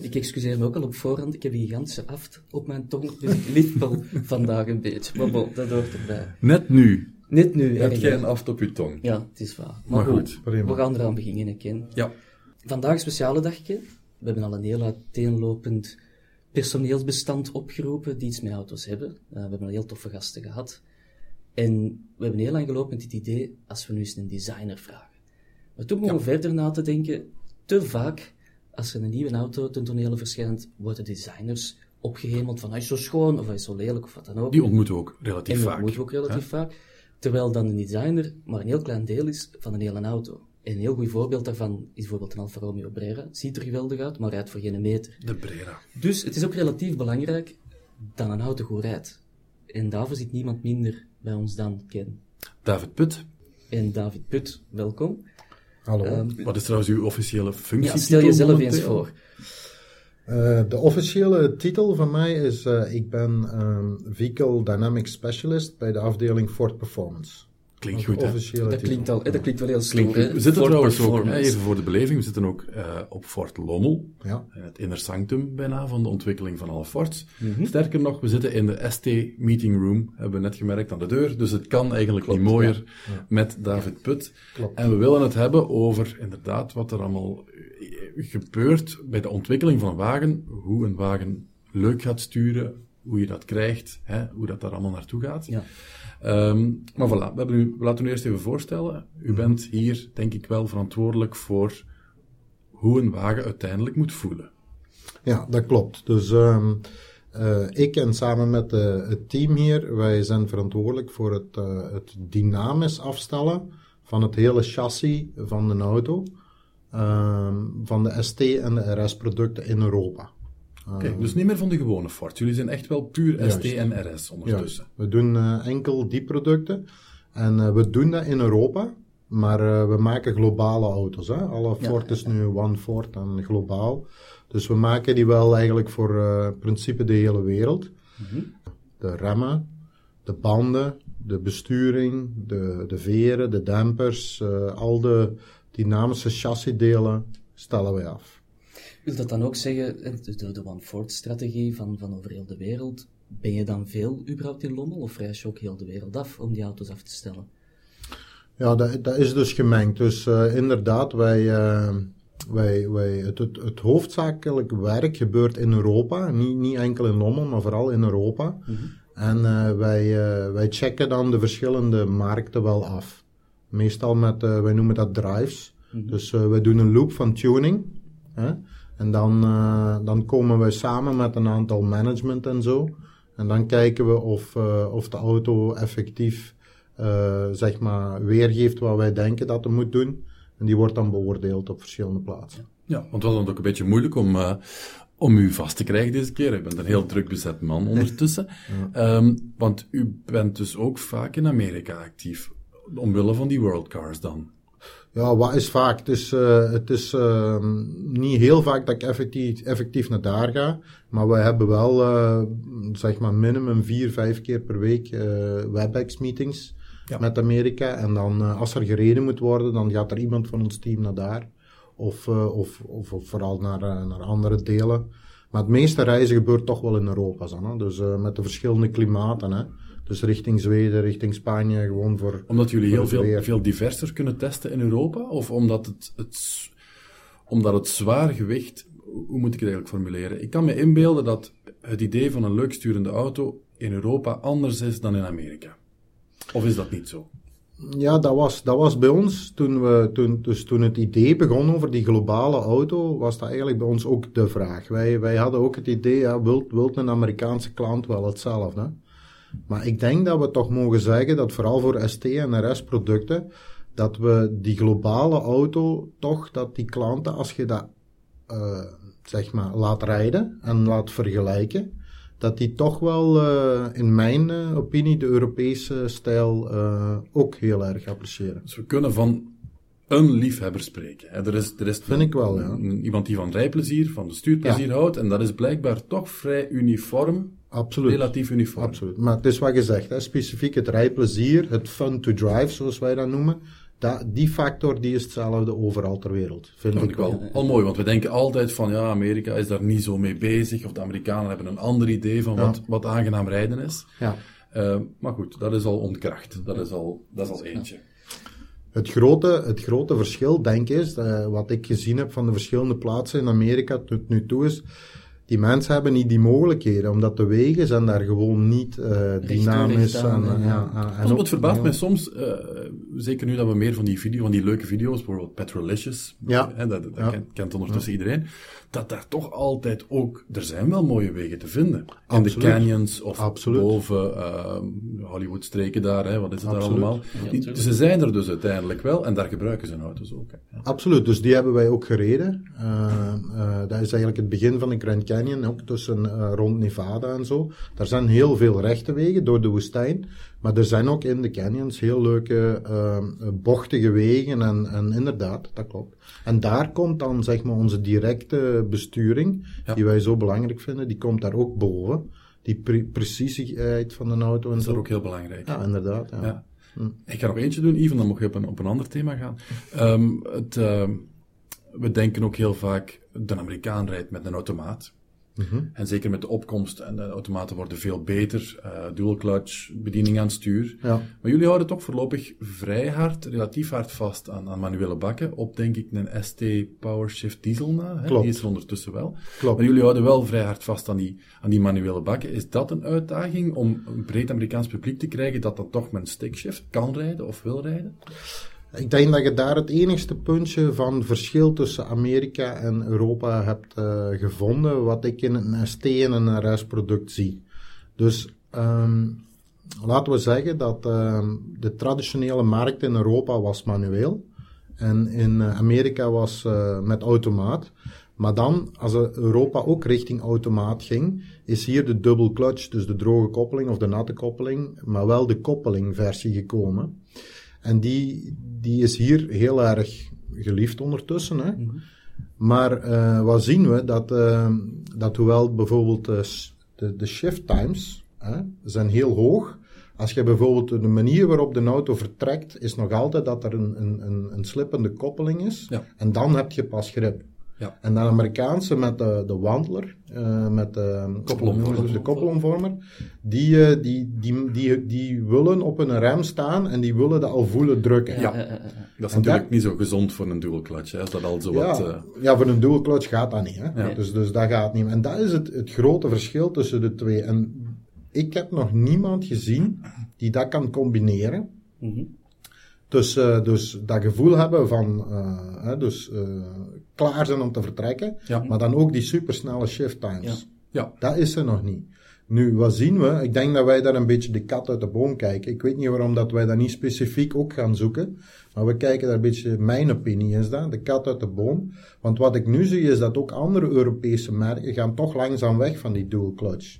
Ik excuseer me ook al op voorhand, ik heb een gigantische aft op mijn tong, dus ik lispel vandaag een beetje. Maar bon, dat hoort erbij. Net nu Net nu, heb jij hè? een aft op je tong. Ja, het is waar. Maar goed, prima. we gaan eraan beginnen, Ken. Ja. Vandaag een speciale dagje. We hebben al een heel uiteenlopend personeelsbestand opgeroepen die iets met auto's hebben. Eh, we hebben al heel toffe gasten gehad. En we hebben heel lang gelopen met dit idee, als we nu eens een designer vragen. Maar toen begonnen we verder na te denken, te vaak, als er een nieuwe auto ten tonele verschijnt, worden designers opgehemeld van hij is zo schoon, of hij is zo lelijk, of wat dan ook. Die ontmoeten we ook relatief En vaak. moeten we ook relatief vaak. Terwijl dan een designer maar een heel klein deel is van een hele auto. En een heel goed voorbeeld daarvan is bijvoorbeeld een Alfa Romeo Brera. Ziet er geweldig uit, maar rijdt voor geen meter. De Brera. Dus het is ook relatief belangrijk dat een auto goed rijdt. En daarvoor zit niemand minder bij ons dan Ken. David Put. En David Put, welkom. Hallo. Ehm, Wat is trouwens uw officiële functie? ja, stel jezelf eens voor. Eh, de officiële titel van mij is, eh, ik ben ehm, Vehicle Dynamics Specialist bij de afdeling Ford Performance. Klinkt goed, hè? Dat klinkt, al, eh, dat klinkt wel heel stoer, hè? We zitten trouwens ook, hè, even voor de beleving, we zitten ook eh, op Fort Lommel. Ja. In het inner sanctum bijna van de ontwikkeling van alle Fords. Mhm. Sterker nog, we zitten in de ST Meeting Room, hebben we net gemerkt aan de deur. Dus het kan eigenlijk niet mooier met David Put. Klopt. En we willen het hebben over inderdaad wat er allemaal eh, gebeurt bij de ontwikkeling van een wagen. Hoe een wagen leuk gaat sturen, hoe je dat krijgt, hè, hoe dat daar allemaal naartoe gaat. Ja. Ehm, maar voilà, we, u, we laten u eerst even voorstellen. U bent hier, denk ik wel, verantwoordelijk voor hoe een wagen uiteindelijk moet voelen. Ja, dat klopt. Dus ehm, eh, ik en samen met eh, het team hier, wij zijn verantwoordelijk voor het, eh, het dynamisch afstellen van het hele chassis van een auto. ehm, van de ST en de RS producten in Europa. Oké, dus niet meer van de gewone Ford. Jullie zijn echt wel puur ST en RS ondertussen. Ja, we doen eh, enkel die producten. En eh, we doen dat in Europa, maar eh, we maken globale auto's. Hè? Alle Ja, Ford is nu One Ford en globaal. Dus we maken die wel eigenlijk voor eh principe de hele wereld. De remmen, de banden, de besturing, de, de veren, de dampers, eh, al de dynamische chassisdelen stellen wij af. Wil dat dan ook zeggen, de, de, One Ford-strategie van, van over heel de wereld, ben je dan veel überhaupt in Lommel of reis je ook heel de wereld af om die auto's af te stellen? Ja, dat, dat is dus gemengd. Dus eh, inderdaad, wij, eh, wij, wij, het, het, het hoofdzakelijk werk gebeurt in Europa. Niet, niet enkel in Lommel, maar vooral in Europa. En eh, wij, wij checken dan de verschillende markten wel af. Meestal met, wij noemen dat drives. Dus eh, wij doen een loop van tuning. Hè? En dan, eh, dan komen wij samen met een aantal management en zo. En dan kijken we of, eh, of de auto effectief eh, zeg maar weergeeft wat wij denken dat het moet doen. En die wordt dan beoordeeld op verschillende plaatsen. Ja, want het was dan ook een beetje moeilijk om, om u vast te krijgen deze keer. U bent een heel druk bezet man ondertussen. Ehm, want u bent dus ook vaak in Amerika actief. Omwille van die World Cars dan. Ja, wat is vaak? Het is, eh, het is ehm, niet heel vaak dat ik effectief, effectief naar daar ga. Maar we hebben wel, eh, zeg maar, minimum vier, vijf keer per week eh WebEx-meetings Ja. met Amerika. En dan, als er gereden moet worden, dan gaat er iemand van ons team naar daar. Of, of, of, of vooral naar, naar andere delen. Maar het meeste reizen gebeurt toch wel in Europa. Dan, hè? Dus met de verschillende klimaten. Hè? Dus richting Zweden, richting Spanje, gewoon voor... Omdat jullie voor heel veel, weer. veel diverser kunnen testen in Europa? Of omdat het, het, omdat het zwaar gewicht, hoe moet ik het eigenlijk formuleren? Ik kan me inbeelden dat het idee van een leuk sturende auto in Europa anders is dan in Amerika. Of is dat niet zo? Ja, dat was, dat was bij ons, toen, we, toen, dus toen het idee begon over die globale auto, was dat eigenlijk bij ons ook de vraag. Wij, wij hadden ook het idee, ja, wilt, wilt een Amerikaanse klant wel hetzelfde? Maar ik denk dat we toch mogen zeggen dat vooral voor ST en RS producten, dat we die globale auto toch, dat die klanten, als je dat eh, zeg maar laat rijden en laat vergelijken, dat die toch wel eh, in mijn eh, opinie de Europese stijl ook heel erg appreciëren. Dus we kunnen van een liefhebber spreken. hè. Er is, er is Vind ik wel, ja. iemand die van rijplezier, van de stuurplezier houdt, en dat is blijkbaar toch vrij uniform, Absoluut. relatief uniform. Absoluut. Maar het is wat gezegd, hè, specifiek het rijplezier, het fun to drive, zoals wij dat noemen, dat, die factor die is hetzelfde overal ter wereld, vind Dat ik wel. al mooi, want we denken altijd van ja, Amerika is daar niet zo mee bezig, of de Amerikanen hebben een ander idee van wat, wat aangenaam rijden is. Ja. Eh, maar goed, dat is al ontkracht. Dat is al, dat is al eentje. Het grote, het grote verschil, denk ik, is, eh, wat ik gezien heb van de verschillende plaatsen in Amerika tot nu toe, is die mensen hebben niet die mogelijkheden, omdat de wegen zijn daar gewoon niet eh, dynamisch. recht aan, en, en, ja, ja. en het verbaast mij soms, eh, zeker nu dat we meer van die, video, van die leuke video's, bijvoorbeeld Petrolicious, Ja. hè, dat, dat Ja. kent, kent ondertussen iedereen, dat daar toch altijd ook, er zijn wel mooie wegen te vinden. In de canyons of Absoluut. boven eh, Hollywood-streken daar, hè, wat is het daar allemaal. Die- ze zijn er dus uiteindelijk wel en daar gebruiken ze hun auto's ook. hè. Absoluut, dus die hebben wij ook gereden. Eh, dat is eigenlijk het begin van de Grand Canyon, ook tussen eh, rond Nevada en zo. Daar zijn heel veel rechte wegen door de woestijn, maar er zijn ook in de canyons heel leuke eh, bochtige wegen en, en inderdaad, dat klopt. En daar komt dan zeg maar onze directe besturing, Ja. die wij zo belangrijk vinden, die komt daar ook boven. Die pre- precisieheid van een auto en Dat is daar ook heel belangrijk. Ja, inderdaad. Ja. Ja. Ik ga nog eentje doen, en dan mag je op een, op een ander thema gaan. Ehm, het, ehm, we denken ook heel vaak, de Amerikaan rijdt met een automaat. Mhm. En zeker met de opkomst, en de automaten worden veel beter, eh, dual clutch, bediening aan het stuur. Ja. Maar jullie houden toch voorlopig vrij hard, relatief hard vast aan, aan manuele bakken, op denk ik een ST PowerShift diesel na, hè? Die is er ondertussen wel. Klopt. Maar jullie houden wel vrij hard vast aan die, aan die manuele bakken. Is dat een uitdaging om een breed Amerikaans publiek te krijgen dat dan toch met een stickshift kan rijden of wil rijden? Ik denk dat je daar het enigste puntje van verschil tussen Amerika en Europa hebt eh, gevonden, wat ik in een ST en een RS-product zie. Dus ehm, laten we zeggen dat ehm, de traditionele markt in Europa was manueel en in eh, Amerika was eh, met automaat. Maar dan, als Europa ook richting automaat ging, is hier de double clutch, dus de droge koppeling of de natte koppeling, maar wel de koppelingversie gekomen. En die, die is hier heel erg geliefd ondertussen. Hè? Maar eh, wat zien we? Dat, eh, dat hoewel bijvoorbeeld de, de, shift times hè, zijn heel hoog. Als je bijvoorbeeld de manier waarop de auto vertrekt, is nog altijd dat er een, een, een, een slippende koppeling is. Ja. En dan heb je pas grip. Ja. En de Amerikaanse met de, de wandler, eh, met de Koppelomvormer. de koppelomvormer, die, eh, die, die, die, die willen op een rem staan en die willen dat al voelen drukken. Ja. Eh, Dat is En natuurlijk dat- niet zo gezond voor een dual clutch, hè, als dat al zo Ja, wat... eh, ja, voor een dual clutch gaat dat niet. Hè? Ja. Dus, dus dat gaat niet. En dat is het, het grote verschil tussen de twee. En ik heb nog niemand gezien die dat kan combineren. mhm. Dus, eh, dus dat gevoel hebben van eh, hè, dus, eh, klaar zijn om te vertrekken, Ja. maar dan ook die supersnelle shift times. ja, Dat is er nog niet. Nu, wat zien we? Ik denk dat wij daar een beetje de kat uit de boom kijken. Ik weet niet waarom dat wij dat niet specifiek ook gaan zoeken. Maar we kijken daar een beetje, mijn opinie is dat, de kat uit de boom. Want wat ik nu zie is dat ook andere Europese merken gaan toch langzaam weg van die dual clutch.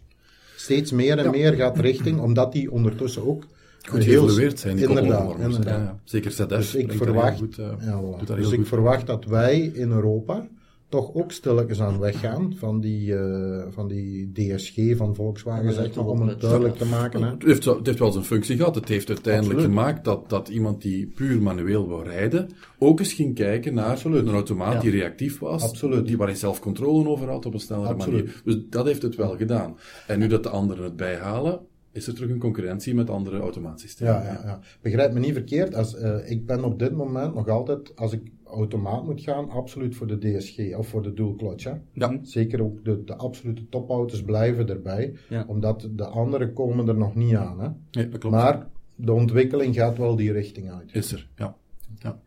Steeds meer en meer gaat richting, omdat die ondertussen ook goed heel- geëvolueerd zijn, die Inderdaad, inderdaad. Ja, ja. Zeker ZF Dus ik verwacht, goed, eh, ja, voilà. dus ik goed. verwacht dat wij in Europa toch ook stilletjes aan weggaan van die, eh, van die DSG van Volkswagen, zeg maar, om het duidelijk te maken. Hè. Het heeft, wel, het heeft wel zijn functie gehad. Het heeft uiteindelijk Absoluut. gemaakt dat, dat iemand die puur manueel wou rijden, ook eens ging kijken naar Absoluut. een automaat Ja. die reactief was, Absoluut. die waar hij zelf controle over had op een snellere Absoluut. manier. Dus dat heeft het wel gedaan. En nu dat de anderen het bijhalen, is er terug een concurrentie met andere automaatsystemen. Ja, ja, ja. Begrijp me niet verkeerd. Als, eh, ik ben op dit moment nog altijd, als ik automaat moet gaan, absoluut voor de DSG of voor de dual clutch. Hè. Ja. Zeker ook de, de absolute topauto's blijven erbij, Ja. omdat de andere komen er nog niet aan. Hè. Nee, dat klopt. Maar de ontwikkeling gaat wel die richting uit. Is er, ja. ja.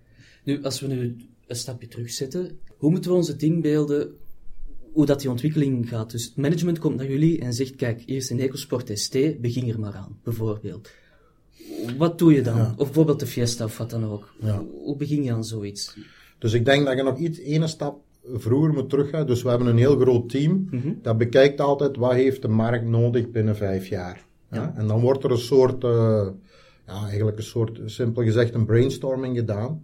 Nu, als we nu een stapje terugzetten, hoe moeten we ons het inbeelden hoe dat die ontwikkeling gaat? Dus het management komt naar jullie en zegt, kijk, hier is een EcoSport ST, begin er maar aan, bijvoorbeeld. Wat doe je dan? Ja. Of bijvoorbeeld de Fiesta of wat dan ook. Ja. Hoe begin je aan zoiets? Dus ik denk dat je nog iets, ene stap vroeger moet teruggaan. Dus we hebben een heel groot team. Mhm. Dat bekijkt altijd wat heeft de markt nodig binnen vijf jaar. Ja. En dan wordt er een soort, eh, ja, eigenlijk een soort, simpel gezegd, een brainstorming gedaan.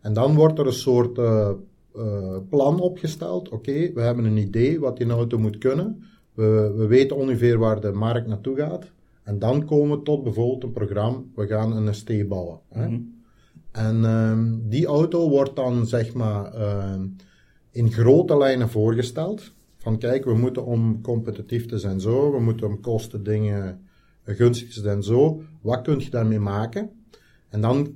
En dan wordt er een soort eh, eh, plan opgesteld. Oké, we hebben een idee wat die auto moet kunnen. We, we weten ongeveer waar de markt naartoe gaat. En dan komen we tot bijvoorbeeld een programma, we gaan een ST bouwen. Hè? En ehm, die auto wordt dan zeg maar ehm, in grote lijnen voorgesteld. Van kijk, we moeten om competitief te zijn zo, we moeten om kosten dingen gunstig te zijn zo. Wat kun je daarmee maken? En dan eh,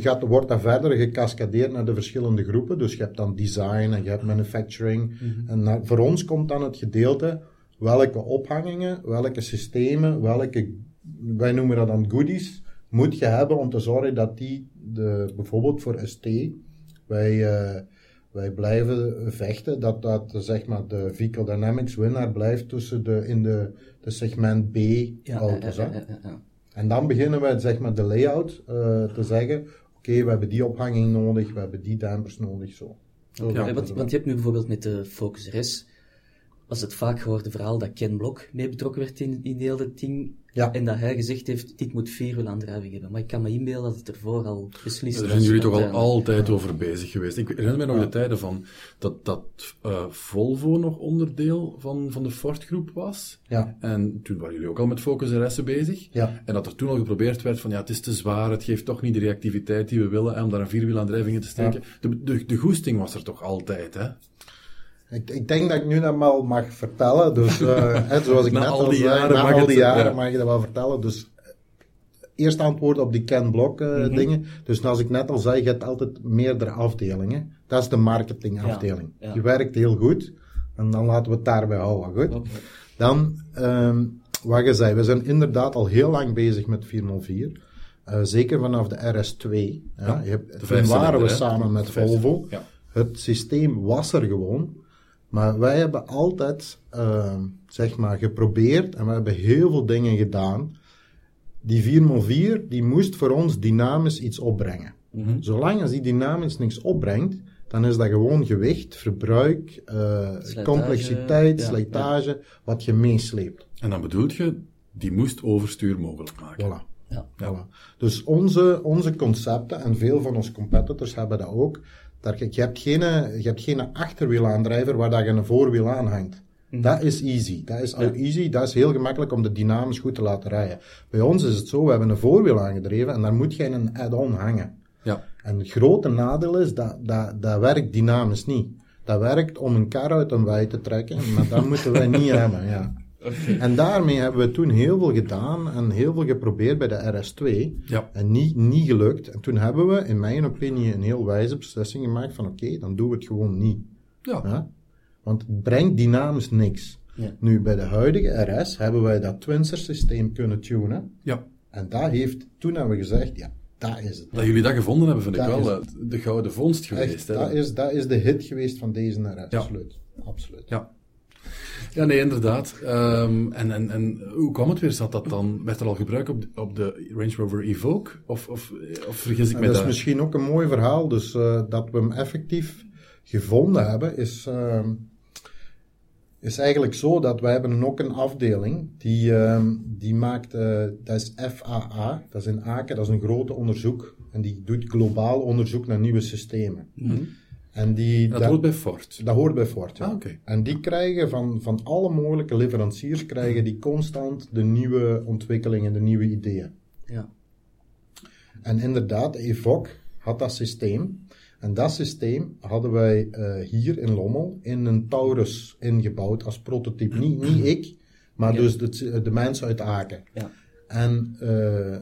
gaat, wordt dat verder gecascadeerd naar de verschillende groepen. Dus je hebt dan design en je hebt manufacturing. En naar- voor ons komt dan het gedeelte welke ophangingen, welke systemen, welke, wij noemen dat dan goodies, moet je hebben om te zorgen dat die, de, bijvoorbeeld voor ST, wij, eh, wij blijven vechten dat dat zeg maar de Vehicle Dynamics winnaar blijft tussen de, in de, de segment B auto's. ja, hè. ja, ja, ja. En dan beginnen we zeg maar de layout eh, te zeggen, oké, we hebben die ophanging nodig, we hebben die dampers nodig, zo. Zo Ja, gaat want, je hebt nu bijvoorbeeld met de Focus RS, was het vaak gehoorde verhaal dat Ken Blok mee betrokken werd in, in heel dat ding. Ja. En dat hij gezegd heeft, dit moet vierwielaandrijving hebben. Maar ik kan me inbeelden dat het ervoor al beslist Daar was. zijn jullie toch al uiteindelijk. altijd over bezig geweest. Ik herinner me nog de tijden van dat, dat eh, Volvo nog onderdeel van, van de Ford-groep was. Ja, En toen waren jullie ook al met Focus RS'en bezig. ja. En dat er toen al geprobeerd werd van ja, het is te zwaar, het geeft toch niet de reactiviteit die we willen om daar een vierwielaandrijving in te steken. De, de, de goesting was er toch altijd, hè? Ik, ik denk dat ik nu dat wel mag vertellen. Dus, eh, hè, zoals ik Na net al die zei, jaren na al die jaren ja. mag je dat wel vertellen. Dus eh, eerst antwoord op die Ken Block eh, Mhm. dingen. Dus zoals ik net al zei, je hebt altijd meerdere afdelingen. Dat is de marketingafdeling. Ja, ja. Die werkt heel goed. En dan laten we het daarbij houden. Goed? Dan, ehm, wat je zei, we zijn inderdaad al heel lang bezig met 404. Eh, zeker vanaf de RS2. Ja, je hebt, toen waren we hè? samen met Volvo. Het systeem was er gewoon. Maar wij hebben altijd, ehm, zeg maar, geprobeerd en we hebben heel veel dingen gedaan. Die 4x4, die moest voor ons dynamisch iets opbrengen. Mhm. Zolang als die dynamisch niks opbrengt, dan is dat gewoon gewicht, verbruik, eh, Slijtage, complexiteit, ja, slijtage, wat je meesleept. En dan bedoelt je, die moest overstuur mogelijk maken. Voilà. Ja. Voilà. Dus onze, onze concepten, en veel van onze competitors hebben dat ook, dat je, je, hebt geen, je hebt geen achterwielaandrijver waar dat je een voorwiel aan hangt. Dat is easy. Dat is al easy. Dat is heel gemakkelijk om de dynamisch goed te laten rijden. Bij ons is het zo, we hebben een voorwiel aangedreven en daar moet je een add-on hangen. Ja. En het grote nadeel is, dat, dat, dat werkt dynamisch niet. Dat werkt om een kar uit een wei te trekken, maar dat moeten wij niet hebben, ja. En daarmee hebben we toen heel veel gedaan en heel veel geprobeerd bij de RS2. Ja. En niet, niet gelukt. En toen hebben we, in mijn opinie, een heel wijze beslissing gemaakt van oké, dan doen we het gewoon niet. Ja. Ja? Want het brengt dynamisch niks. Ja. Nu, bij de huidige RS hebben wij dat Twinser systeem kunnen tunen. ja. En dat heeft, toen hebben we gezegd, ja, dat is het. Dat jullie dat gevonden hebben, vind ik wel eh, de gouden vondst geweest. Echt, dat, is, dat is de hit geweest van deze RS. Absoluut. Absoluut. Ja. Ja, nee, inderdaad. Ehm, en, en, en hoe kwam het weer? Zat dat dan, werd er al gebruikt op de, op de Range Rover Evoque? Of, of, of vergis ik En me dat is daar? misschien ook een mooi verhaal. Dus eh, dat we hem effectief gevonden hebben, is, ehm, is eigenlijk zo dat wij hebben ook een afdeling die, ehm, die maakt, eh, dat is FAA, dat is in Aken, dat is een grote onderzoek. En die doet globaal onderzoek naar nieuwe systemen. En die, Dat hoort bij Ford. dat hoort bij Ford, ja. Ah, oké. En die krijgen van, van alle mogelijke leveranciers, krijgen die constant de nieuwe ontwikkelingen, de nieuwe ideeën. Ja. En inderdaad, Evoque had dat systeem. En dat systeem hadden wij eh, hier in Lommel in een Taurus ingebouwd als prototype. Niet, niet ik, maar Ja. dus de, de mensen uit Aken. Ja. En eh,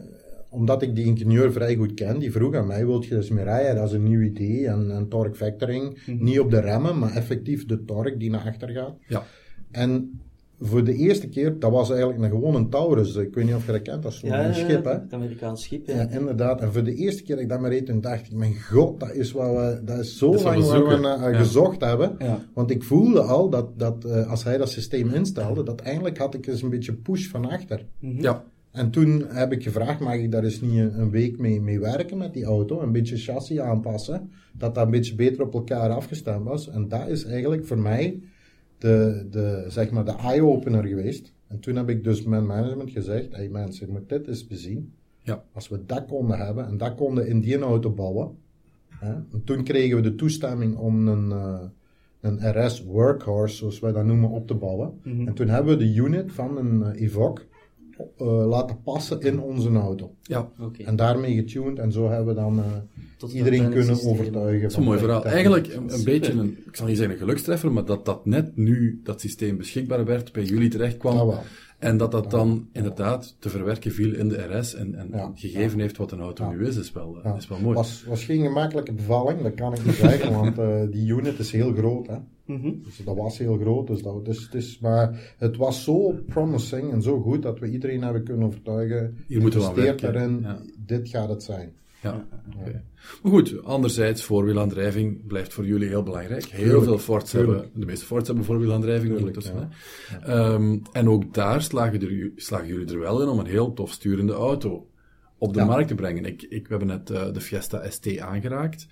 omdat ik die ingenieur vrij goed ken, die vroeg aan mij, wilt je dus meer rijden? Dat is een nieuw idee. En, en torque factoring, niet op de remmen, maar effectief de torque die naar achter gaat. Ja. En voor de eerste keer, dat was eigenlijk een, gewoon een Taurus. Ik weet niet of je dat kent, dat is zo'n Ja, schip, hè? Het Amerikaans schip, ja. Ja, inderdaad. En voor de eerste keer dat ik dat maar reed, toen dacht ik, mijn god, dat is, wat we, dat is zo Dat is wat lang we waar we naar Ja. gezocht hebben. Ja. Want ik voelde al dat, dat eh, als hij dat systeem instelde, dat eindelijk had ik eens een beetje push van achter. Ja. En toen heb ik gevraagd, mag ik daar eens niet een, week mee, mee werken met die auto? Een beetje chassis aanpassen, dat dat een beetje beter op elkaar afgestemd was. En dat is eigenlijk voor mij de, de, zeg maar de eye-opener geweest. En toen heb ik dus met management gezegd, hey mensen, je moet dit eens bezien. Ja. Als we dat konden hebben en dat konden in die auto bouwen. Hè, en toen kregen we de toestemming om een, eh, een RS workhorse, zoals wij dat noemen, op te bouwen. En toen hebben we de unit van een eh, Evoque eh, laten passen in onze auto. Ja, Oké. En daarmee getuned en zo hebben we dan eh, Tot het iedereen kunnen systeem. overtuigen. dat is een mooi verhaal. Eigenlijk een, beetje een, ik zal niet zeggen een gelukstreffer, maar dat dat net nu dat systeem beschikbaar werd, bij jullie terecht kwam. Ah, wel. En dat dat dan inderdaad te verwerken viel in de RS en, en Ja. gegeven heeft wat een auto nu is, is wel, eh, Ja. is wel mooi. was, was geen gemakkelijke bevalling, dat kan ik niet zeggen, want eh, die unit is heel groot. Hè. Mhm. Dus dat was heel groot, dus dat, dus, het is, maar het was zo promising en zo goed dat we iedereen hebben kunnen overtuigen. Hier moeten we aan investeer werken, erin, ja. dit gaat het zijn. Ja, oké. Maar goed, anderzijds, voorwielaandrijving blijft voor jullie heel belangrijk. Heel Tuurlijk, veel Fords tuurlijk. hebben, de meeste Fords hebben voorwielaandrijving Tuurlijk, hè. Ehm, en ook daar slagen, er, slagen jullie er wel in om een heel tof sturende auto op de Ja. markt te brengen. Ik, ik, we hebben net eh, de Fiesta ST aangeraakt.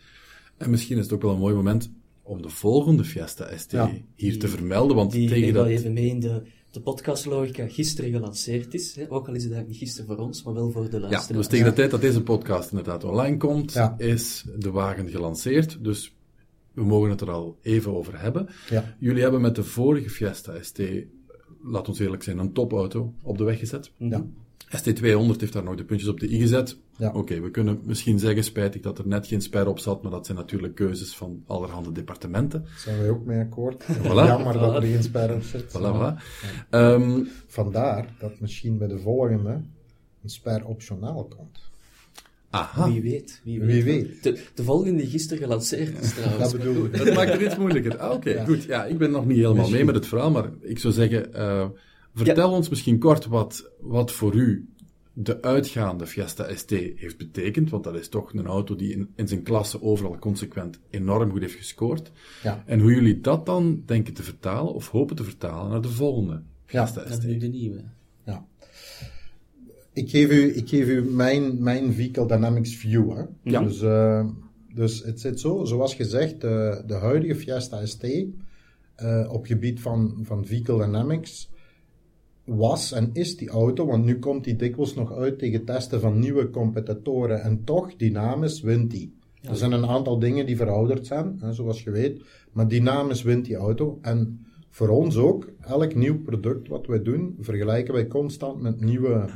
En misschien is het ook wel een mooi moment om de volgende Fiesta ST Ja. hier te vermelden, want Die tegen dat... even mee in de, de podcastlogica gisteren gelanceerd is. Hè? Ook al is het eigenlijk niet gisteren voor ons, maar wel voor de Ja, luisteraars. dus tegen de tijd dat deze podcast inderdaad online komt, Ja. is de wagen gelanceerd. Dus we mogen het er al even over hebben. Ja. Jullie hebben met de vorige Fiesta ST, laat ons eerlijk zijn, een topauto op de weg gezet. Ja. ST200 heeft daar nog de puntjes op de i gezet. Ja. Oké, we kunnen misschien zeggen, spijtig dat er net geen sper op zat, maar dat zijn natuurlijk keuzes van allerhande departementen. Daar zijn wij ook mee akkoord. Voilà. Jammer dat er geen sper op zit. Voilà, voilà. Ehm, Vandaar dat misschien bij de volgende een sper optionaal komt. aha, Wie weet, wie weet. Wie weet. De, de volgende die gisteren gelanceerd is trouwens. Dat bedoel ik. Dat maakt het iets moeilijker. Ah, oké, goed. Ja, ik ben nog niet helemaal mee met het verhaal, maar ik zou zeggen, eh, vertel ons misschien kort wat, wat voor u de uitgaande Fiesta ST heeft betekend, want dat is toch een auto die in, in zijn klasse overal consequent enorm goed heeft gescoord. Ja. En hoe jullie dat dan denken te vertalen, of hopen te vertalen, naar de volgende Fiesta Dat is ST. nu de nieuwe. Ja. Ik geef u, ik geef u mijn, mijn Vehicle Dynamics view. Hè. Ja. Dus, eh, dus het zit zo, zoals gezegd, de, de huidige Fiesta ST eh, op gebied van, van Vehicle Dynamics was en is die auto, want nu komt die dikwijls nog uit tegen testen van nieuwe competitoren en toch, dynamisch wint die. Er zijn een aantal dingen die verouderd zijn, hè, zoals je weet, maar dynamisch wint die auto. En voor ons ook, elk nieuw product wat wij doen, vergelijken wij constant met nieuwe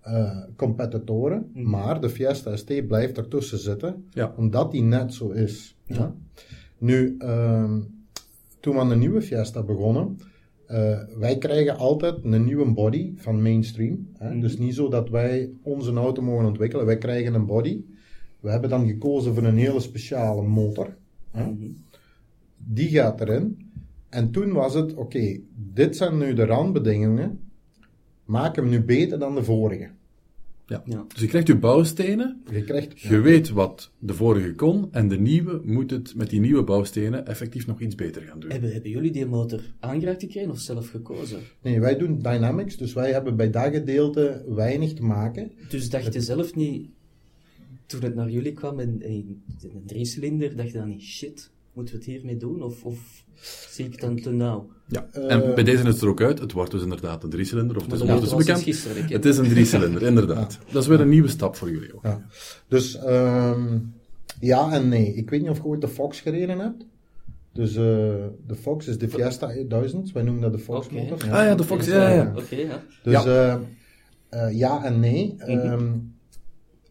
eh, competitoren, maar de Fiesta ST blijft ertussen zitten, Ja. omdat die net zo is. Ja. Nu, ehm, toen we aan de nieuwe Fiesta begonnen, eh, wij krijgen altijd een nieuwe body van mainstream. Hè? Dus niet zo dat wij onze auto mogen ontwikkelen, wij krijgen een body. We hebben dan gekozen voor een hele speciale motor. Hè? Die gaat erin. En toen was het, oké, dit zijn nu de randbedingingen. Maak hem nu beter dan de vorige. Ja. Ja. Dus je krijgt je bouwstenen, Je krijgt... je weet wat de vorige kon, en de nieuwe moet het met die nieuwe bouwstenen effectief nog iets beter gaan doen. Hebben, hebben jullie die motor aangeraakt gekregen of zelf gekozen? Nee, wij doen dynamics, dus wij hebben bij dat gedeelte weinig te maken. Dus dacht je zelf niet, toen het naar jullie kwam in, in, in een driecilinder, dacht je dan niet, shit, moeten we het hiermee doen? Of, of zie ik het dan te nauw? Ja, en bij deze is het er ook uit. Het wordt dus inderdaad een driecilinder, of het is ondertussen bekend. gisteren. Het is een driecilinder, inderdaad. Dat is weer een nieuwe stap voor jullie ook. Ja. Dus ehm, ja en nee. Ik weet niet of je ooit de Fox gereden hebt. Dus eh, de Fox is de Fiesta 1000. Wij noemen dat de Fox motor. Ah ja, de Fox, ja, ja. Oké, ja. Dus Ja. ja, ja en nee. Ehm,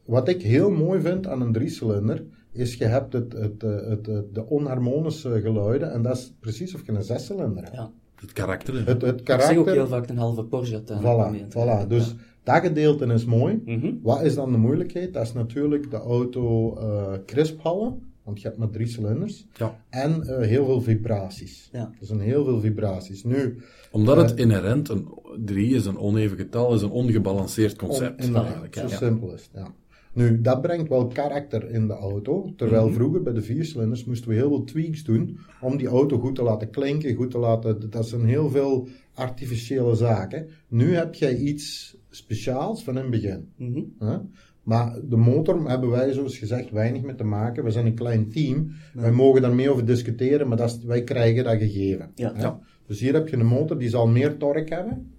wat ik heel mooi vind aan een driecilinder is je hebt het, het, eh, het, het, de onharmonische geluiden en dat is precies of je een zescilinder hebt. ja. Het karakter. Het, het Ik zeg ook karakter, heel vaak een halve Porsche voilà, voilà. Dus dat gedeelte is mooi. Mhm. Wat is dan de moeilijkheid? Dat is natuurlijk de auto eh crisp houden, want je hebt maar drie cilinders. Ja. En eh, heel veel vibraties. Ja. Er zijn heel veel vibraties. Nu, Omdat het inherent, een 3 is een oneven getal, is een ongebalanceerd concept. on- inderdaad, eigenlijk, zo simpel is het. Ja. Nu, dat brengt wel karakter in de auto. Terwijl Mhm. vroeger bij de viercilinders moesten we heel veel tweaks doen om die auto goed te laten klinken, goed te laten... Dat zijn heel veel artificiële zaken. Nu heb jij iets speciaals van in het begin. Mhm. Maar de motor hebben wij, zoals gezegd, weinig mee te maken. We zijn een klein team. Wij mogen daar mee over discussiëren, maar dat is, wij krijgen dat gegeven. Ja. Dus hier heb je een motor die zal meer torque hebben.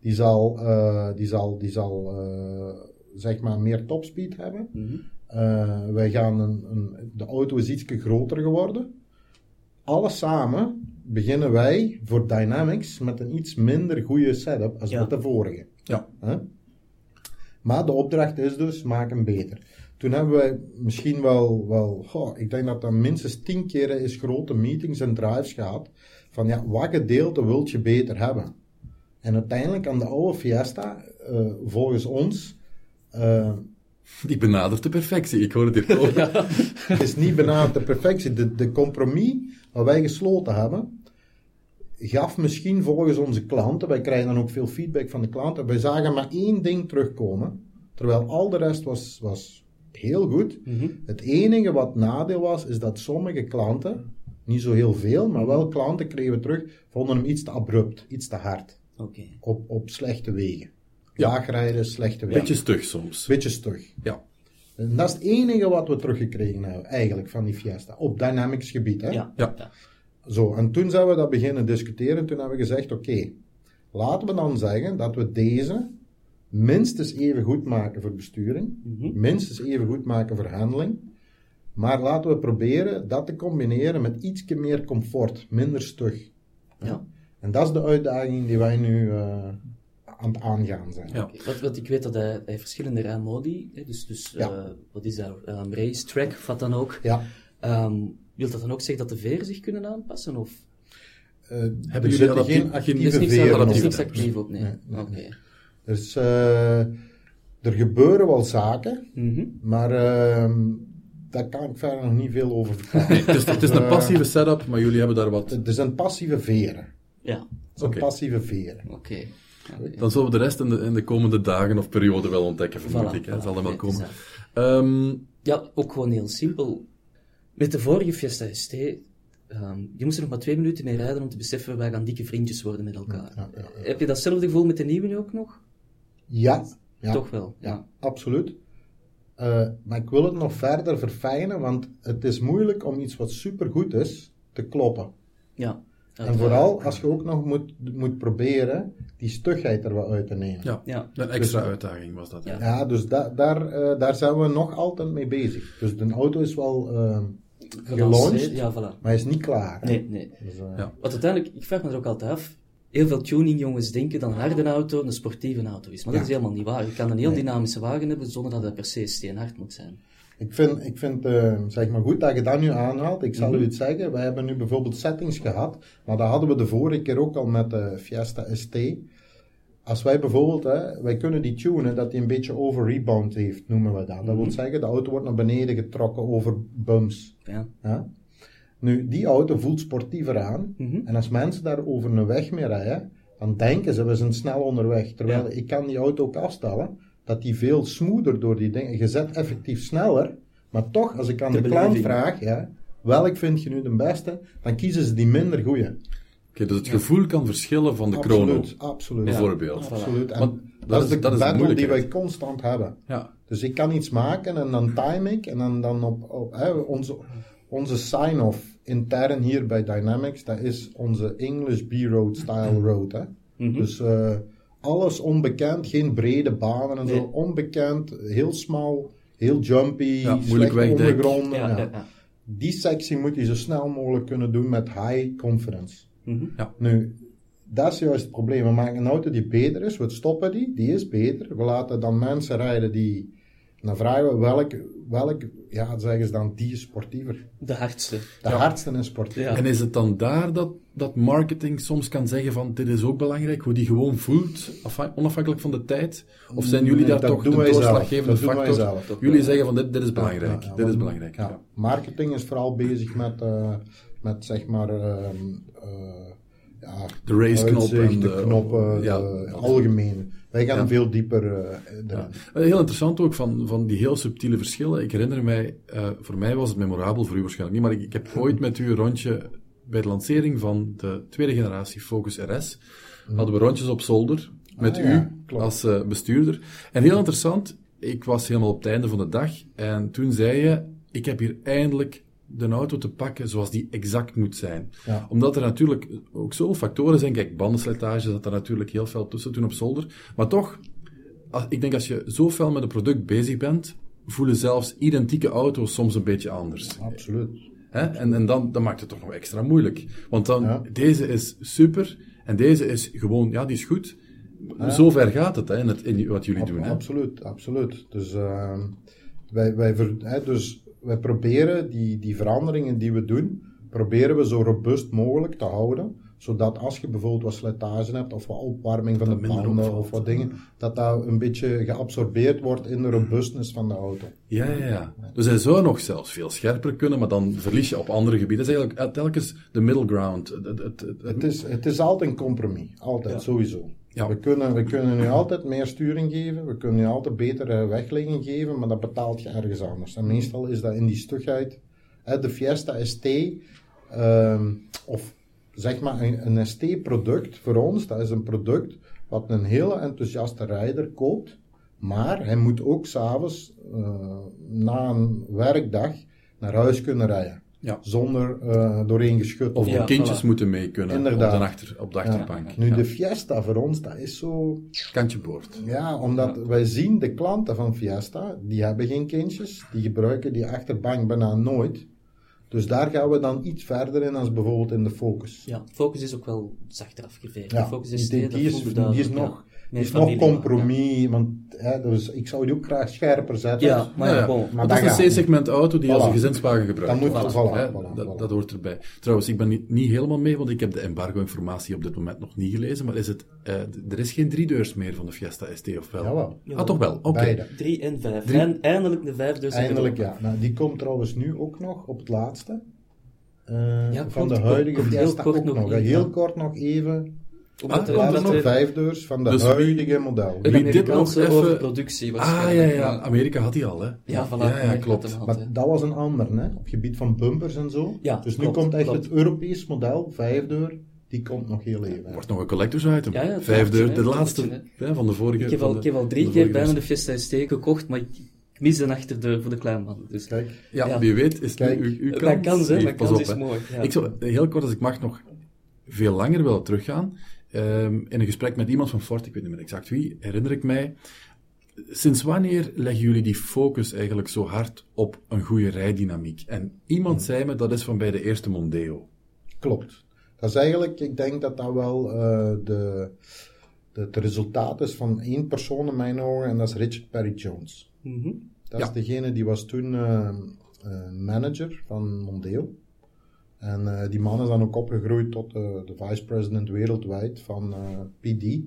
Die zal, eh, die zal, die zal eh, zeg maar meer topspeed hebben. Mhm. Eh, wij gaan een, een, de auto is iets groter geworden. alles samen beginnen wij voor Dynamics met een iets minder goede setup als Ja. met de vorige. Ja. Maar de opdracht is dus, maak hem beter. Toen hebben wij misschien wel, wel goh, ik denk dat dat minstens tien keren is grote meetings en drives gehad. Van ja, wat gedeelte wilt je beter hebben? En uiteindelijk aan de oude Fiesta, eh, volgens ons, eh, Die benadert de perfectie. Ik hoor het hier komen. is niet benaderd de perfectie. De, de compromis wat wij gesloten hebben, gaf misschien volgens onze klanten, wij krijgen dan ook veel feedback van de klanten, wij zagen maar één ding terugkomen, terwijl al de rest was, was heel goed. Mhm. Het enige wat nadeel was, is dat sommige klanten, niet zo heel veel, maar wel klanten kregen we terug, vonden hem iets te abrupt, iets te hard, Oké. op, op slechte wegen. Ja. Laagrijden, slechte wegen. Beetje stug soms. Beetje stug. Ja. En dat is het enige wat we teruggekregen hebben, eigenlijk, van die Fiesta. Op dynamics gebied, hè? Ja. Ja. ja. Zo, en toen zijn we dat beginnen discussiëren. Toen hebben we gezegd, oké, laten we dan zeggen dat we deze minstens even goed maken voor besturing, Mhm. minstens even goed maken voor handling, maar laten we proberen dat te combineren met iets meer comfort, minder stug. Ja. En dat is de uitdaging die wij nu eh, aan het aangaan zijn. Ja. Want, want ik weet dat hij, verschillende rijmodi, hè, dus, dus Ja. eh, wat is dat, um, racetrack, of wat dan ook. Ja. Ehm, wil dat dan ook zeggen dat de veren zich kunnen aanpassen? Of Eh, Hebben er jullie adaptief- geen actieve er is veren er is niks actief op, nee. Nee, nee, Oké. nee. Dus eh, er gebeuren wel zaken, Mhm. maar ehm, daar kan ik verder nog niet veel over vertellen. Nee, het, is, het is een passieve setup, maar jullie hebben daar wat... Het zijn passieve veren. Ja, Het zijn Oké. passieve veren. oké. Dan zullen we de rest in de, in de komende dagen of periode wel ontdekken, vermoed Voilà, ik. hè. voilà. zal er wel is komen. Ehm, Ja, ook gewoon heel simpel. Met de vorige Fiesta ST, ehm, je moest er nog maar twee minuten mee rijden om te beseffen, wij gaan dikke vriendjes worden met elkaar. Ja, ja, ja. Heb je datzelfde gevoel met de nieuwe nu ook nog? Ja, ja, Toch wel, ja. ja, absoluut. Eh, maar ik wil het nog verder verfijnen, want het is moeilijk om iets wat supergoed is te kloppen. Ja. En vooral als je ook nog moet, moet proberen die stugheid er wat uit te nemen. ja, Ja. een extra Dus- uitdaging was dat. Ja. Ja, dus da daar, eh, daar zijn we nog altijd mee bezig. Dus de auto is wel eh gelaunched, Ja, voilà. maar hij is niet klaar. hè. Nee, nee. Dus, eh, Ja. Want uiteindelijk, ik vraag me er ook altijd af, heel veel tuningjongens denken dat een harde auto een sportieve auto is. Maar dat is helemaal niet waar. Je kan een heel Nee. dynamische wagen hebben zonder dat het per se steenhard moet zijn. Ik vind, ik vind eh, zeg maar goed dat je dat nu aanhaalt. Ik zal Mhm. u iets zeggen. Wij hebben nu bijvoorbeeld settings gehad, maar dat hadden we de vorige keer ook al met de Fiesta ST. Als wij bijvoorbeeld, hè, wij kunnen die tunen dat die een beetje over rebound heeft, noemen we dat. Dat wil Mhm. zeggen, de auto wordt naar beneden getrokken over bumps. Ja. Ja? Nu, die auto voelt sportiever aan. Mhm. En als mensen daar over een weg mee rijden, dan denken ze, we zijn snel onderweg. Terwijl Ja. ik kan die auto ook afstellen, dat die veel smoother door die dingen... Je zet effectief sneller, maar toch, als ik aan De de, klant vraag, ja, welk vind je nu de beste, dan kiezen ze die minder goeie. Oké, dus het gevoel kan verschillen van de chrono, Absoluut, absoluut. bijvoorbeeld. Absoluut. En Want dat, is de dat is de battle die wij constant hebben. Ja, Dus ik kan iets maken en dan time ik en dan, dan op, op hè, onze, onze sign-off intern hier bij Dynamics, dat is onze English B-Road style road. Hè? Mhm. Dus eh, alles onbekend, geen brede banen en Nee. zo, onbekend, heel smal, heel jumpy, Ja, moeilijk ondergronden. ja, ja. ja, ja. Die sectie moet je zo snel mogelijk kunnen doen met high confidence. Mhm. Nu, dat is juist het probleem. We maken een auto die beter is, we stoppen die, die is beter. We laten dan mensen rijden die... Dan vragen we welk, welk ja, zeggen ze dan, die is sportiever. De hardste. De hardste is sportiever. Ja. En is het dan daar dat, dat marketing soms kan zeggen van dit is ook belangrijk, hoe die gewoon voelt, afha- onafhankelijk van de tijd? Of zijn jullie Nee, daar toch de doorslaggevende Dat doen wij factor? zelf. Jullie zeggen van dit, dit is belangrijk, Ja, ja, dit is belangrijk. ja. Ja. Marketing is vooral bezig met, eh, met zeg maar, ehm, eh, ja, De raceknop en de de- knoppen, ja. de algemeen. Wij gaan Ja. veel dieper. Eh, Heel interessant ook van, van die heel subtiele verschillen. Ik herinner mij, eh, voor mij was het memorabel, voor u waarschijnlijk niet, maar ik, ik heb ooit met u een rondje bij de lancering van de tweede generatie Focus RS, hadden we rondjes op zolder met Ah, u ja, als bestuurder. En heel interessant, ik was helemaal op het einde van de dag en toen zei je, ik heb hier eindelijk de auto te pakken zoals die exact moet zijn. Ja. Omdat er natuurlijk ook zoveel factoren zijn. Kijk, bandenslijtage zat er natuurlijk heel veel tussen toen op zolder. Maar toch, als, ik denk als je zo fel met een product bezig bent, voelen zelfs identieke auto's soms een beetje anders. Absoluut. Hè? En, en dan, dan maakt het toch nog extra moeilijk. Want dan, Ja. deze is super en deze is gewoon, ja, die is goed. Zo ver gaat het, hè, in, het, in wat jullie Ab- doen. Hè? Absoluut, absoluut. Dus, ehm, wij, wij, ver- hè, dus wij proberen die, die veranderingen die we doen, proberen we zo robuust mogelijk te houden. Zodat als je bijvoorbeeld wat slijtage hebt of wat opwarming van Dat de banden of wat dingen, dat dat een beetje geabsorbeerd wordt in de robustness van de auto. Ja, ja, ja. Dus hij zou nog zelfs veel scherper kunnen, maar dan verlies je op andere gebieden. Dat is eigenlijk telkens de middle ground. Het, het, het, het- Het is, het is altijd een compromis. Altijd, sowieso. Ja. We, kunnen, we kunnen nu altijd meer sturing geven. We kunnen nu altijd betere wegligging geven. Maar dat betaalt je ergens anders. En meestal is dat in die stugheid. De Fiesta ST. ehm, of zeg maar een, een ST-product voor ons. Dat is een product wat een hele enthousiaste rijder koopt. Maar hij moet ook s'avonds eh na een werkdag naar huis kunnen rijden. Ja. Zonder eh, doorheen geschud te Of de Ja, kindjes voilà. moeten mee kunnen Inderdaad. Op, de achter, op de achterbank. Ja. Nu, Ja. de Fiesta voor ons, dat is zo... Kantje boord. Ja, omdat wij zien de klanten van Fiesta, die hebben geen kindjes, die gebruiken die achterbank bijna nooit. Dus daar gaan we dan iets verder in als bijvoorbeeld in de Focus. Ja, Focus is ook wel zachter afgeveegd. Ja, de Focus is die, die is, die is nog, is nog compromis, want hè, dus ik zou die ook graag scherper zetten. Ja, maar ja, Ja, bon. Maar dat is een. C-segment auto die als Voilà. een gezinswagen gebruikt Dat moet- wordt. voilà, Hè, voilà, dat, hoort erbij. Trouwens, ik ben niet, niet helemaal mee, want ik heb de embargo-informatie op dit moment nog niet gelezen. Maar is het, eh, er is geen driedeurs meer van de Fiesta ST, of wel? Jawel. Ah, toch wel? Oké. Beide. 3 en 5. Drie. En eindelijk de 5 dus. Eindelijk ja. Nou, die komt trouwens nu ook nog op het laatste. Eh, Ja, van de komt- huidige komt heel Fiesta kort ook nog Heel ja. kort nog even. Omdat Ah, er- komt er omdat nog er vijf deurs van de Dus wie- huidige model. een Wie dit nog even- overproductie Ah, waarschijnlijk. ja, ja. Amerika had die al, hè? Ja, voilà. Ja, ja, klopt. had Maar dat was een ander, hè? op het gebied van bumpers en zo. Ja, dus nu komt echt klopt. het Europees model, vijfdeur, die komt nog heel even. Wordt nog een collectors item. Ja, ja, Vijf tuurlijk, deur, hè, de laatste hè, van de vorige. Ik heb al, de- ik heb al drie keer vorige bijna de. Fiesta ST gekocht, maar ik mis een achterdeur voor de kleine man. Dus Kijk, Ja, Ja. wie weet is Kijk, nu uw, uw dat kans. kan, hè. Dat kans op, is hè. mooi. Ja. Ik zou heel kort, als ik mag, nog veel langer willen teruggaan. Ehm, in een gesprek met iemand van Ford, ik weet niet meer exact wie, herinner ik mij. Sinds wanneer leggen jullie die focus eigenlijk zo hard op een goede rijdynamiek? En iemand zei me dat is van bij de eerste Mondeo. klopt. Dat is eigenlijk, ik denk dat dat wel eh, de, de, het resultaat is van één persoon in mijn ogen, en dat is Richard Perry Jones. Mhm. Dat Ja. is degene die was toen eh, eh, manager van Mondeo. En eh, die man is dan ook opgegroeid tot eh, de vice-president wereldwijd van eh, PD.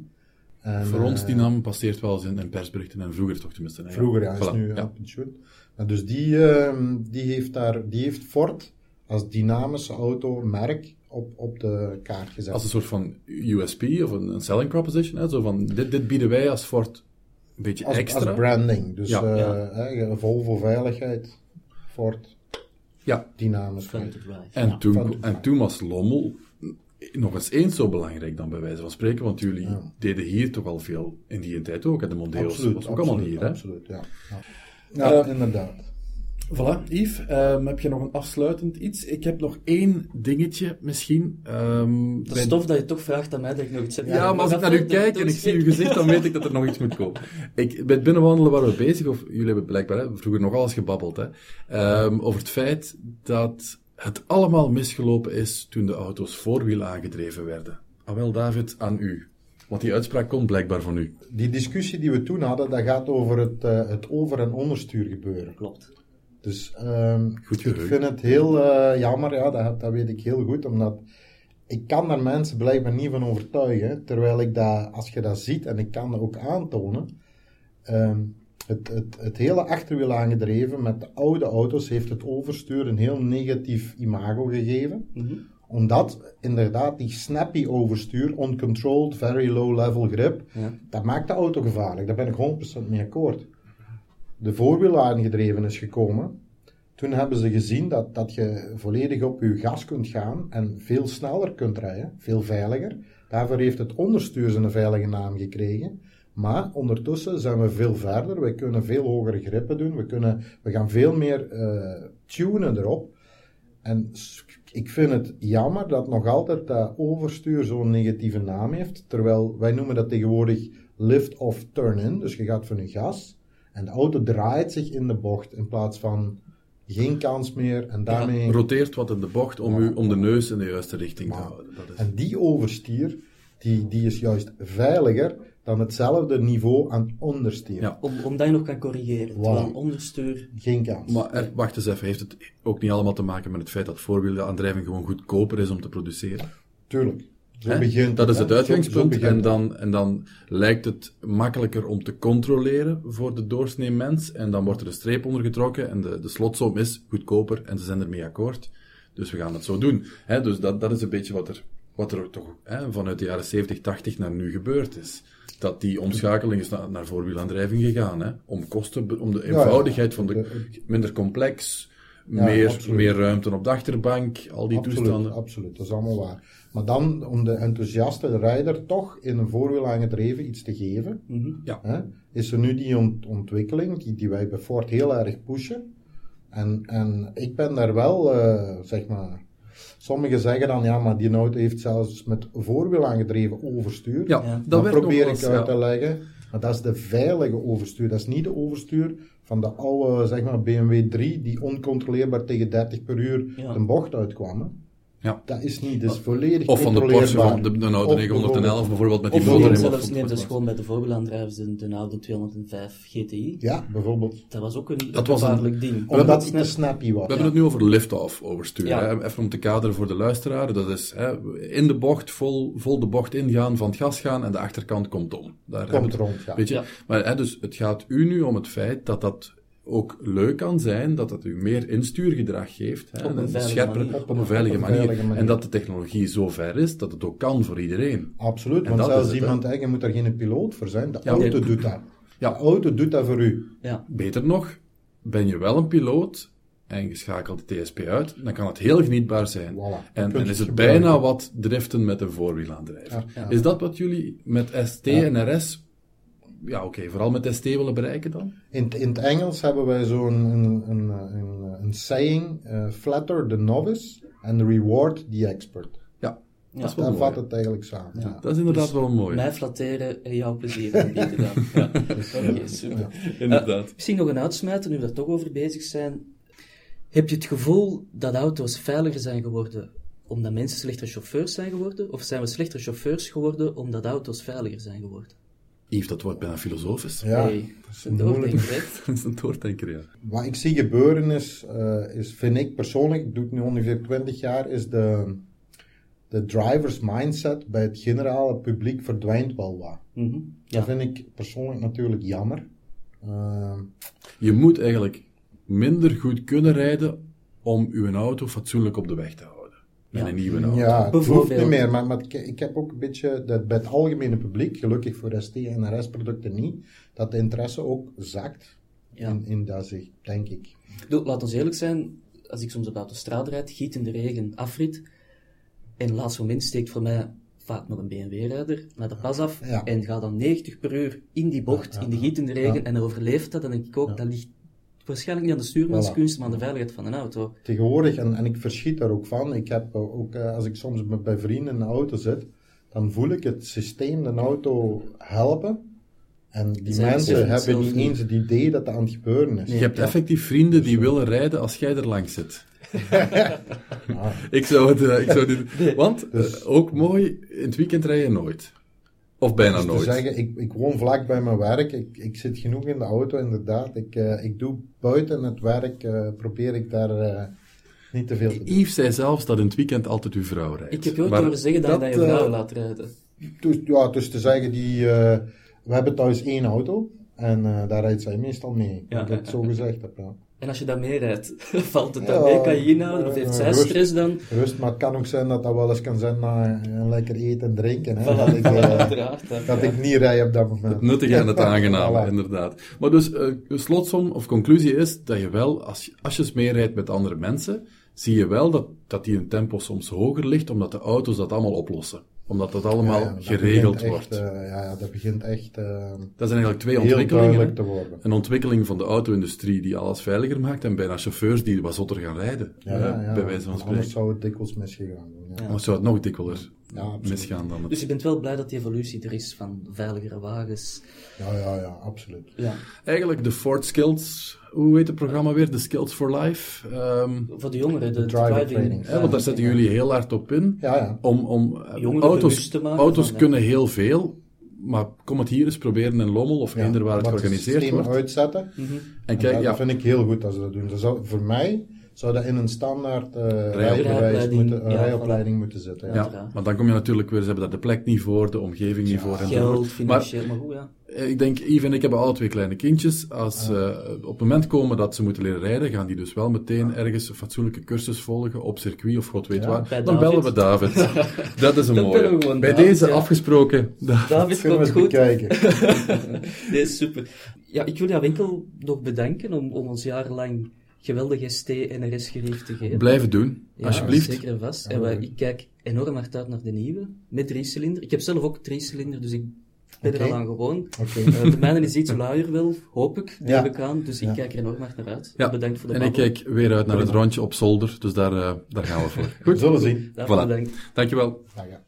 En, Voor ons, die naam passeert wel eens in, in persberichten en vroeger toch tenminste. hè. Vroeger, ja, is Voilà, nu ja. ja. pensioen. En dus die, ehm, die, heeft daar, die heeft Ford als dynamische automerk op, op de kaart gezet. Als een soort van USP of een, een selling proposition. Hè? Zo van, dit, dit bieden wij als Ford een beetje als, extra. als branding. Dus Ja, ja. hè, Volvo veiligheid, Ford ja, to drive. En, Ja. toen, en toen was Lommel nog eens eens zo belangrijk dan bij wijze van spreken, want jullie Ja. deden hier toch al veel in die tijd ook. En de Mondeo's was ook absoluut, allemaal hier. Hè? absoluut, ja. Ja, ja Eh, inderdaad. Voilà, Yves, ehm, heb je nog een afsluitend iets? Ik heb nog één dingetje misschien. ehm, Dat bij- is tof dat je toch vraagt aan mij dat ik nog iets heb. Ja, maar als ik naar u kijk en ik zie uw gezicht, dan weet ik dat er nog iets moet komen. Ik, bij het binnenwandelen waren we bezig, of jullie hebben blijkbaar hè, vroeger nogal eens gebabbeld, hè, ehm, over het feit dat het allemaal misgelopen is toen de auto's voorwiel aangedreven werden. Ah wel, David, aan u. Want die uitspraak komt blijkbaar van u. Die discussie die we toen hadden, dat gaat over het, eh, het over- en onderstuur gebeuren. Klopt. Dus ehm, Goed ik vind het heel eh, jammer, ja, dat, dat weet ik heel goed, omdat ik kan daar mensen blijkbaar niet van overtuigen, terwijl ik dat, als je dat ziet, en ik kan dat ook aantonen, ehm, het, het, het hele achterwiel aangedreven met de oude auto's heeft het overstuur een heel negatief imago gegeven. Mhm. Omdat inderdaad die snappy overstuur, uncontrolled, very low level grip, Ja. dat maakt de auto gevaarlijk. Daar ben ik 100% mee akkoord. De voorwiel aangedreven is gekomen. Toen hebben ze gezien dat, dat je volledig op je gas kunt gaan en veel sneller kunt rijden, veel veiliger. Daarvoor heeft het onderstuur zijn veilige naam gekregen. Maar ondertussen zijn we veel verder. We kunnen veel hogere grippen doen. We, kunnen, we gaan veel meer eh, tunen erop. En ik vind het jammer dat nog altijd dat overstuur zo'n negatieve naam heeft. Terwijl wij noemen dat tegenwoordig lift-off turn-in. Dus je gaat van je gas en de auto draait zich in de bocht in plaats van geen kans meer. En daarmee... Roteert wat in de bocht om, u, om de neus in de juiste richting te houden. Dat is... En die overstuur, die, die is juist veiliger dan hetzelfde niveau aan onderstuur. Ja. Om, omdat je nog kan corrigeren. Terwijl onderstuur... Geen kans. Maar er- wacht eens even, heeft het ook niet allemaal te maken met het feit dat voorwielaandrijving gewoon goedkoper is om te produceren? Tuurlijk. Dat is het uitgangspunt. en, dan, en dan lijkt het makkelijker om te controleren voor de doorsnee mens. En dan wordt er een streep onder getrokken. En de, de slotsom is goedkoper en ze zijn ermee akkoord. Dus we gaan het zo doen. Dus dat, dat is een beetje wat er, wat er toch vanuit de jaren 70, 80 naar nu gebeurd is. Dat die omschakeling is naar, naar voorwielaandrijving gegaan. Hè? Om kosten, om de eenvoudigheid van De- minder complex, Ja, meer, absoluut. meer ruimte op de achterbank, al die Absoluut, toestanden. absoluut, dat is allemaal waar. Maar dan om de enthousiaste rijder toch in een voorwiel aangedreven iets te geven, Ja. hè, is er nu die ont- ontwikkeling die, die wij bij Ford heel erg pushen. En, en ik ben daar wel, eh, zeg maar, sommigen zeggen dan ja, maar die auto heeft zelfs met voorwiel aangedreven overstuur. Ja, Ja. dat probeer ik uit ja. te leggen. Maar dat is de veilige overstuur. Dat is niet de overstuur van de oude zeg maar, BMW 3 die oncontroleerbaar tegen 30 per uur Ja. de bocht uitkwam. Ja. Dat is niet, dat is volledig Of van de Porsche van de, de oude Of 911 bijvoorbeeld met die Of motor neem in zelfs, wat neem zelfs was. gewoon bij de voorwielaandrijvers de, de oude 205 GTI. Ja, bijvoorbeeld. Dat was ook een, een Dat was een- gevaarlijk ding. Omdat het te snappy was. We hebben het nu over lift-off. Hè? Even om te kaderen voor de luisteraar. Dat is hè, in de bocht, vol, vol de bocht ingaan, van het gas gaan en de achterkant komt om. Daar het- rond, ja. Weet je? Ja. Maar hè, dus het gaat u nu om het feit dat dat ook leuk kan zijn, dat het u meer instuurgedrag geeft. Hè, Op een scherper, manier. Op een veilige manier. veilige manier. En dat de technologie zo ver is dat het ook kan voor iedereen. Absoluut, En want zelfs iemand, je moet daar geen piloot voor zijn. De Ja, auto nee. doet dat. Ja. De auto doet dat voor u. Ja. Beter nog, ben je wel een piloot en je schakelt de TSP uit, dan kan het heel genietbaar zijn. Voilà. En, Dan en is het bijna wat driften met een voorwielaandrijver. Ja. Is dat wat jullie met ST en RS, ja oké, vooral met ST willen bereiken dan? In, in het Engels hebben wij zo'n een, een, een, een saying, eh, flatter the novice and reward the expert. Ja, Ja, dat is wel Daar mooi. vat het eigenlijk samen. Ja. Dat is inderdaad wel mooi. Mij flatteren en jou plezier aanbieden dan. Ja. Oké, super. Inderdaad. Eh, misschien nog een uitsmijter, nu we er toch over bezig zijn. Heb je het gevoel dat auto's veiliger zijn geworden omdat mensen slechtere chauffeurs zijn geworden? Of zijn we slechtere chauffeurs geworden omdat auto's veiliger zijn geworden? Yves, dat wordt bijna filosofisch. Ja, Hey, dat is een doordenker? Dat is een doordenker, ja. Wat ik zie gebeuren is, eh, is vind ik persoonlijk, ik doe het nu ongeveer 20 jaar, is de, de drivers mindset bij het generale publiek verdwijnt wel wat. Mhm. Dat Ja, vind ik persoonlijk natuurlijk jammer. Eh, Je moet eigenlijk minder goed kunnen rijden om uw auto fatsoenlijk op de weg te houden. Met Ja. een nieuwe auto. ja, het hoeft niet meer, maar, maar ik, ik heb ook een beetje, dat bij het algemene publiek, gelukkig voor ST en RS-producten niet, dat de interesse ook zakt Ja. in, in dat zicht, denk ik. Doe, laat ons eerlijk zijn, als ik soms op de autostrade rijd, giet in de regen, afrit, en laatst moment steekt voor mij vaak nog een BMW-rijder naar de pas af Ja. en gaat dan 90 per uur in die bocht, Ja, ja, in de ja. giet in de regen, Ja. en overleeft dat, dan denk ik ook, dat ligt waarschijnlijk niet aan de stuurmanskunst, maar aan de veiligheid van een auto. Tegenwoordig, en, en ik verschiet daar ook van, ik heb ook, eh, als ik soms met- bij vrienden in de auto zit, dan voel ik het systeem de auto helpen. En die Zij mensen hebben niet eens het idee dat dat aan het gebeuren is. Je hebt effectief vrienden die willen rijden als jij er langs zit. Ah, Ik zou het, eh, ik zou dit, want Dus- eh, ook mooi, in het weekend rij je nooit. Of bijna dus te nooit. zeggen, ik, ik woon vlak bij mijn werk, ik, ik zit genoeg in de auto, inderdaad. Ik, eh, ik doe buiten het werk, eh, probeer ik daar eh, niet te veel te doen. Yves zei zelfs dat in het weekend altijd uw vrouw rijdt. Ik heb Maar horen zeggen dat, je dat je vrouw laat rijden. Dus, ja, dus te zeggen, die, eh, we hebben thuis één auto en eh, daar rijdt zij meestal mee. Ja, ik ja, het zo gezegd heb, ja. En als je dat meerijdt, valt het Ja, dan mee? Kan je inhouden? Of heeft eh, zij rust. stress dan? Rust, maar het kan ook zijn dat dat wel eens kan zijn na een lekker eten en drinken. Hè? Voilà, Dat, ik, eh, dat ik niet rij op dat moment. Het nuttige en het aangename, Voilà. inderdaad. Maar dus, eh, de slotsom of conclusie is dat je wel, als je, als je eens meerijdt met andere mensen, zie je wel dat, dat die een tempo soms hoger ligt, omdat de auto's dat allemaal oplossen. Omdat dat allemaal Ja, ja, dat geregeld wordt. Echt, eh, ja, ja, dat begint echt eh, dat zijn eigenlijk twee ontwikkelingen. te worden. Een ontwikkeling van de auto-industrie die alles veiliger maakt en bijna chauffeurs die wat zotter gaan rijden. Ja, ja, ja. bij wijze van Anders spreken. zou het dikwijls misgegaan zijn. Anders zou het nog dikwijler Ja, absoluut. misgaan dan het. Dus je bent wel blij dat die evolutie er is van veiligere wagens. Ja, ja, ja, absoluut. Ja, Eigenlijk de Ford Skills, hoe heet het programma weer? De Skills for Life. Ehm, voor de jongeren, de, De driver driving. training. want daar zetten jullie heel hard op in. Ja, ja. Om, om eh, auto's, te maken auto's van, kunnen heel veel, maar kom het hier eens proberen in Lommel of ja. eender waar het georganiseerd wordt. uitzetten. Mhm. En En kijk, dat, ja, dat vind ik heel goed als ze dat doen. Dat zou, voor mij zou dat in een standaard eh Rijopleiding, moeten, eh, ja, rijopleiding moeten zitten. Ja. maar dan kom je natuurlijk weer, ze hebben daar de plek niet voor, de omgeving niet voor. Geld. Maar financieel, maar, goed, ja. eh, ik denk, Yves en ik hebben alle twee kleine kindjes. Als ze op het moment komen dat ze moeten leren rijden, gaan die dus wel meteen ergens een fatsoenlijke cursus volgen op circuit of god weet Ja, waar. bij Dan David. bellen we David. dat is een mooie. Bij David, deze ja. afgesproken. Da- David we komt eens goed. bekijken. Nee, super. Ja, ik wil jou enkel nog bedanken om, om ons jarenlang geweldige ST en RS-gerief te geven. Blijven doen, Ja, alsjeblieft. Zeker en vast. En leuk. ik kijk enorm hard uit naar de nieuwe, met driecilinder. Ik heb zelf ook driecilinder, dus ik ben er al aan gewoon. Oké. Eh, de mijne is iets luier wel, hoop ik, Ja. neem ik aan. Dus ik Ja. kijk er enorm hard naar uit. Ja. Bedankt voor de En ik kijk weer uit naar het rondje op zolder, dus daar, eh, daar gaan we voor. We zullen zien. Daarvoor Voilà. bedankt. Dankjewel. Ja, ja.